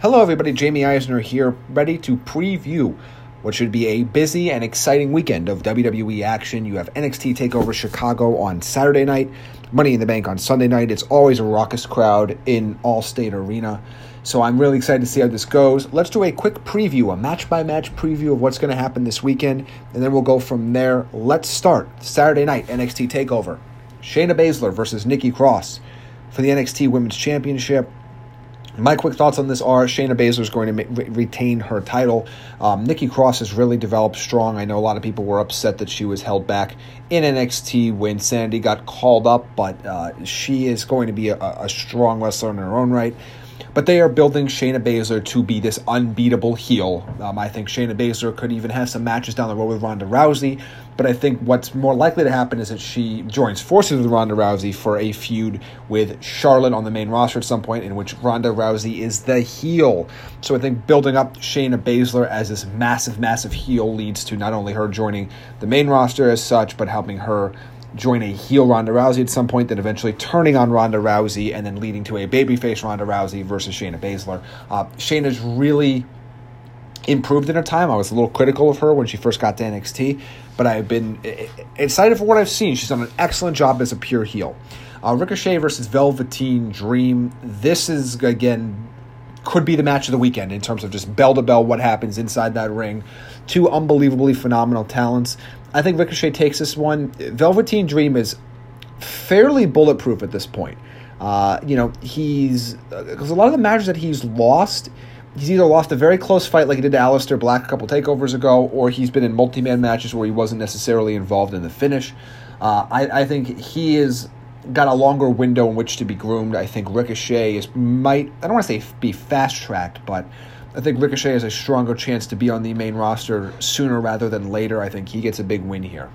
Hello, everybody. Jamie Eisner here, ready to preview what should be a busy and exciting weekend of WWE action. You have NXT TakeOver Chicago on Saturday night, Money in the Bank on Sunday night. It's always a raucous crowd in Allstate Arena. So I'm really excited to see how this goes. Let's do a quick preview, a match by match preview of what's going to happen this weekend, and then we'll go from there. Let's start Saturday night NXT TakeOver. Shayna Baszler versus Nikki Cross for the NXT Women's Championship. My quick thoughts on this are Shayna Baszler is going to ma- retain her title. Um, Nikki Cross has really developed strong. I know a lot of people were upset that she was held back in NXT when Sanity got called up, but uh, she is going to be a, a strong wrestler in her own right. But they are building Shayna Baszler to be this unbeatable heel. Um, I think Shayna Baszler could even have some matches down the road with Ronda Rousey. But I think what's more likely to happen is that she joins forces with Ronda Rousey for a feud with Charlotte on the main roster at some point, in which Ronda Rousey is the heel. So I think building up Shayna Baszler as this massive, massive heel leads to not only her joining the main roster as such, but helping her join a heel Ronda Rousey at some point, then eventually turning on Ronda Rousey and then leading to a babyface Ronda Rousey versus Shayna Baszler. Uh, Shayna's really improved in her time. I was a little critical of her when she first got to NXT, but I've been excited for what I've seen. She's done an excellent job as a pure heel. Uh, Ricochet versus Velveteen Dream. This is, again, could be the match of the weekend in terms of just bell to bell what happens inside that ring. Two unbelievably phenomenal talents. I think Ricochet takes this one. Velveteen Dream is fairly bulletproof at this point. Uh, you know, he's because a lot of the matches that he's lost, he's either lost a very close fight like he did to Aleister Black a couple takeovers ago, or he's been in multi-man matches where he wasn't necessarily involved in the finish. Uh, I, I think he is got a longer window in which to be groomed. I think Ricochet is might I don't want to say be fast tracked, but I think Ricochet has a stronger chance to be on the main roster sooner rather than later. I think he gets a big win here.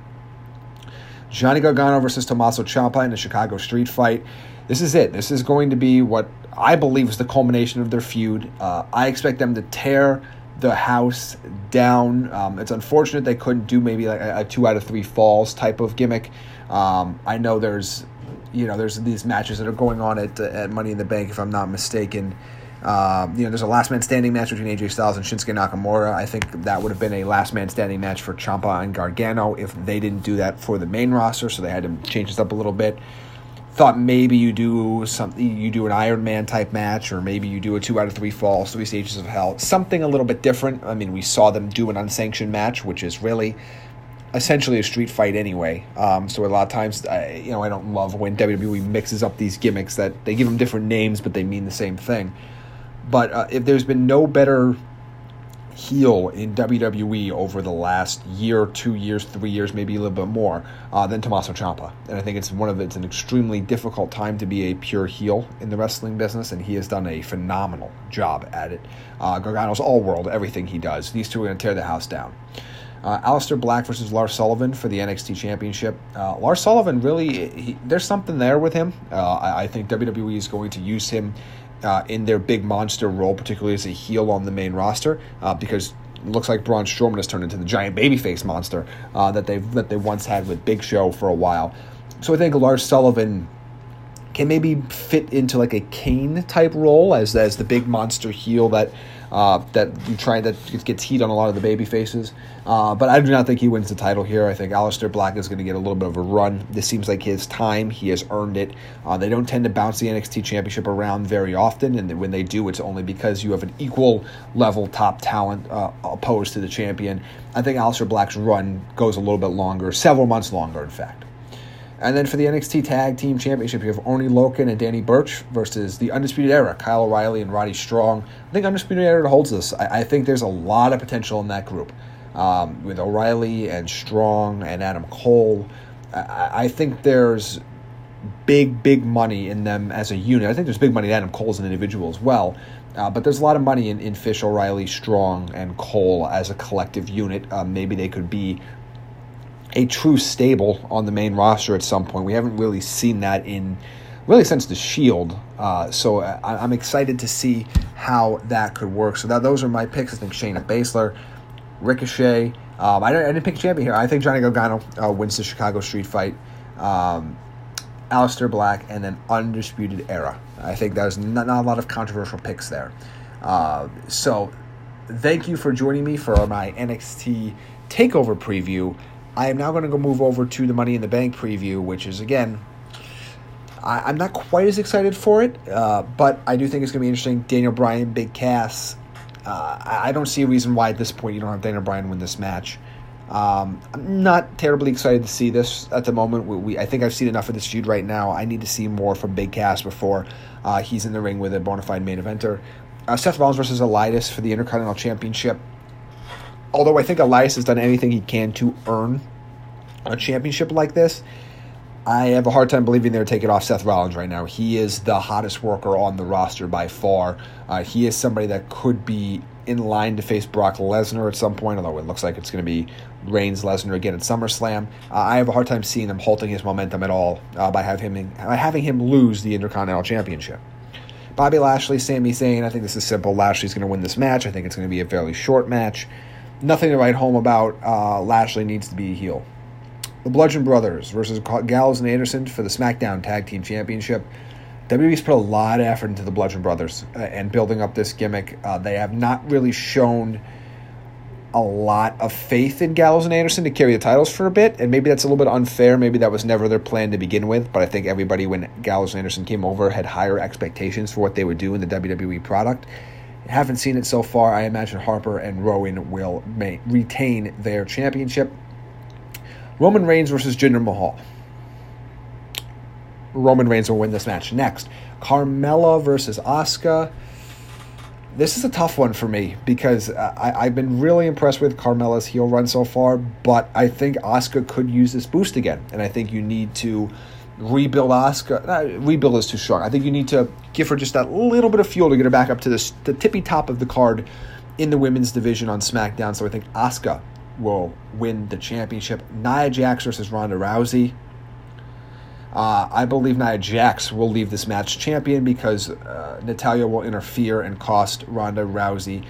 Johnny Gargano versus Tommaso Ciampa in the Chicago street fight. This is it. This is going to be what I believe is the culmination of their feud. Uh, I expect them to tear the house down. Um, it's unfortunate they couldn't do maybe like a, a, two out of three falls type of gimmick. Um, I know there's, you know, there's these matches that are going on at at Money in the Bank, if I'm not mistaken. Uh, you know, there's a last man standing match between AJ Styles and Shinsuke Nakamura. I think that would have been a last man standing match for Ciampa and Gargano if they didn't do that for the main roster, so they had to change this up a little bit. Thought maybe you do something, you do an Iron Man type match, or maybe you do a two out of three falls, three stages of hell, something a little bit different. I mean, we saw them do an unsanctioned match, which is really essentially a street fight anyway. Um, so a lot of times, I, you know, I don't love when WWE mixes up these gimmicks that they give them different names, but they mean the same thing. But uh, if there's been no better heel in WWE over the last year, two years, three years, maybe a little bit more, uh, than Tommaso Ciampa. And I think it's one of it's an extremely difficult time to be a pure heel in the wrestling business, and he has done a phenomenal job at it. Uh, Gargano's all world, everything he does. These two are going to tear the house down. Uh, Aleister Black versus Lars Sullivan for the NXT Championship. Uh, Lars Sullivan really, he, there's something there with him. Uh, I, I, think WWE is going to use him uh, in their big monster role, particularly as a heel on the main roster, uh, because it looks like Braun Strowman has turned into the giant babyface monster uh, that they that they once had with Big Show for a while. So I think Lars Sullivan can maybe fit into like a Kane type role as as the big monster heel that uh, that you try that gets heat on a lot of the baby faces. Uh, but I do not think he wins the title here. I think Aleister Black is going to get a little bit of a run. This seems like his time. He has earned it. Uh, they don't tend to bounce the NXT Championship around very often, and when they do, it's only because you have an equal level top talent uh, opposed to the champion. I think Aleister Black's run goes a little bit longer, several months longer, in fact. And then for the NXT Tag Team Championship, you have Oney Lorcan and Danny Burch versus the Undisputed Era, Kyle O'Reilly and Roddy Strong. I think Undisputed Era holds this. I, I think there's a lot of potential in that group. Um, with O'Reilly and Strong and Adam Cole, I, I, think there's big, big money in them as a unit. I think there's big money in Adam Cole as an individual as well. Uh, but there's a lot of money in, in Fish, O'Reilly, Strong, and Cole as a collective unit. Um, maybe they could be a true stable on the main roster at some point. We haven't really seen that in really since the Shield. Uh, so uh, I, am excited to see how that could work. So that those are my picks. I think Shayna Baszler, Ricochet. Um, I, I, didn't pick Ciampa here. I think Johnny Gargano uh, wins the Chicago Street Fight. Um, Aleister Black and then Undisputed Era. I think there's not, not a lot of controversial picks there. Uh, so, thank you for joining me for my NXT Takeover preview. I am now going to go move over to the Money in the Bank preview, which is again I, am not quite as excited for it, uh, but I do think it's going to be interesting. Daniel Bryan, Big Cass. Uh, I don't see a reason why at this point you don't have Daniel Bryan win this match. Um, I'm not terribly excited to see this at the moment. We, we, I think I've seen enough of this feud right now. I need to see more from Big Cass before uh, he's in the ring with a bona fide main eventer. Uh, Seth Rollins versus Elias for the Intercontinental Championship. Although I think Elias has done anything he can to earn a championship like this, I have a hard time believing they're taking off Seth Rollins right now. He is the hottest worker on the roster by far. Uh, he is somebody that could be in line to face Brock Lesnar at some point, although it looks like it's going to be Reigns Lesnar again at SummerSlam. Uh, I have a hard time seeing them halting his momentum at all uh, by, have him, by having him lose the Intercontinental Championship. Bobby Lashley, Sami Zayn, I think this is simple. Lashley's going to win this match. I think it's going to be a fairly short match. Nothing to write home about. Uh, Lashley needs to be a heel. The Bludgeon Brothers versus Gallows and Anderson for the SmackDown Tag Team Championship. WWE's put a lot of effort into the Bludgeon Brothers uh, and building up this gimmick. Uh, they have not really shown a lot of faith in Gallows and Anderson to carry the titles for a bit, and maybe that's a little bit unfair. Maybe that was never their plan to begin with, but I think everybody, when Gallows and Anderson came over, had higher expectations for what they would do in the WWE product. Haven't seen it so far. I imagine Harper and Rowan will may, retain their championship. Roman Reigns versus Jinder Mahal. Roman Reigns will win this match. Next, Carmella versus Asuka. This is a tough one for me because uh, I, have been really impressed with Carmella's heel run so far, but I think Asuka could use this boost again, and I think you need to rebuild Asuka. Rebuild is too strong. I think you need to give her just that little bit of fuel to get her back up to this, the tippy top of the card in the women's division on SmackDown. So I think Asuka will win the championship. Nia Jax versus Ronda Rousey. Uh, I believe Nia Jax will leave this match champion because uh, Natalya will interfere and cost Ronda Rousey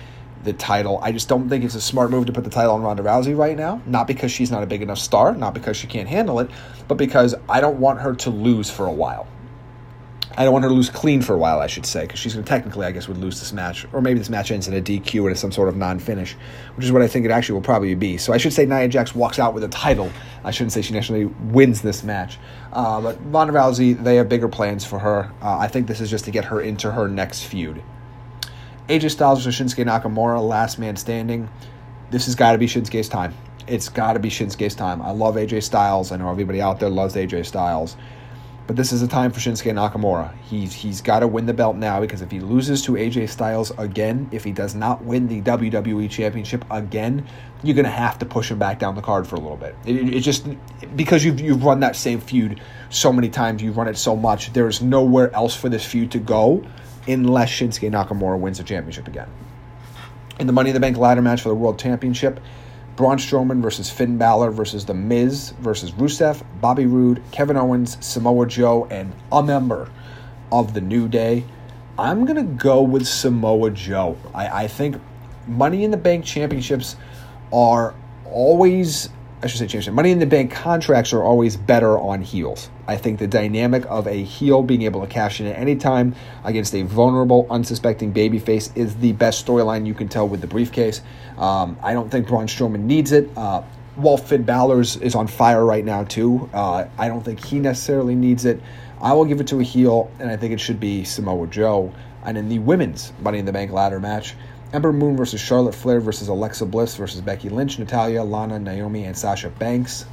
the title. I just don't think it's a smart move to put the title on Ronda Rousey right now. Not because she's not a big enough star, not because she can't handle it, but because I don't want her to lose for a while. I don't want her to lose clean for a while, I should say, because she's going to technically, I guess, would lose this match, or maybe this match ends in a DQ and it's some sort of non-finish, which is what I think it actually will probably be. So I should say Nia Jax walks out with a title. I shouldn't say she actually wins this match. Uh, but Ronda Rousey, they have bigger plans for her. Uh, I think this is just to get her into her next feud. AJ Styles versus Shinsuke Nakamura, last man standing. This has got to be Shinsuke's time. It's got to be Shinsuke's time. I love AJ Styles. I know everybody out there loves AJ Styles. But this is a time for Shinsuke Nakamura. He's he's got to win the belt now because if he loses to AJ Styles again, if he does not win the WWE Championship again, you're gonna have to push him back down the card for a little bit. It, it just because you've you've run that same feud so many times, you've run it so much. There's nowhere else for this feud to go unless Shinsuke Nakamura wins the championship again. In the Money in the Bank ladder match for the World Championship, Braun Strowman versus Finn Balor versus The Miz versus Rusev, Bobby Roode, Kevin Owens, Samoa Joe, and a member of the New Day. I'm going to go with Samoa Joe. I, I think Money in the Bank championships are always I should say change it. Money in the Bank contracts are always better on heels. I think the dynamic of a heel being able to cash in at any time against a vulnerable, unsuspecting babyface is the best storyline you can tell with the briefcase. Um, I don't think Braun Strowman needs it. Uh, while Finn Balor is on fire right now too, uh, I don't think he necessarily needs it. I will give it to a heel, and I think it should be Samoa Joe. And in the women's Money in the Bank ladder match, Ember Moon versus Charlotte Flair versus Alexa Bliss versus Becky Lynch, Natalya, Lana, Naomi, and Sasha Banks.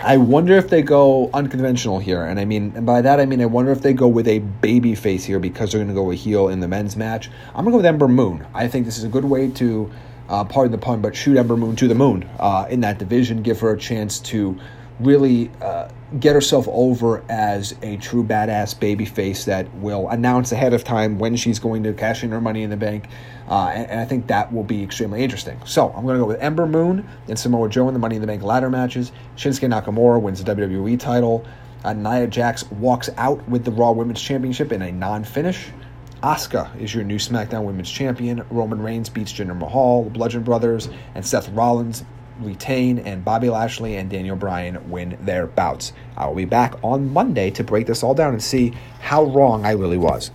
I wonder if they go unconventional here, and I mean, and by that I mean I wonder if they go with a baby face here because they're going to go with heel in the men's match. I'm going to go with Ember Moon. I think this is a good way to, uh, pardon the pun, but shoot Ember Moon to the moon uh, in that division. Give her a chance to really uh, get herself over as a true badass baby face that will announce ahead of time when she's going to cash in her money in the bank. Uh, and, and, I think that will be extremely interesting. So I'm going to go with Ember Moon and Samoa Joe in the Money in the Bank ladder matches. Shinsuke Nakamura wins the WWE title. Uh, Nia Jax walks out with the Raw Women's Championship in a non finish. Asuka is your new SmackDown Women's Champion. Roman Reigns beats Jinder Mahal, the Bludgeon Brothers, and Seth Rollins retain, and Bobby Lashley and Daniel Bryan win their bouts. I will be back on Monday to break this all down and see how wrong I really was.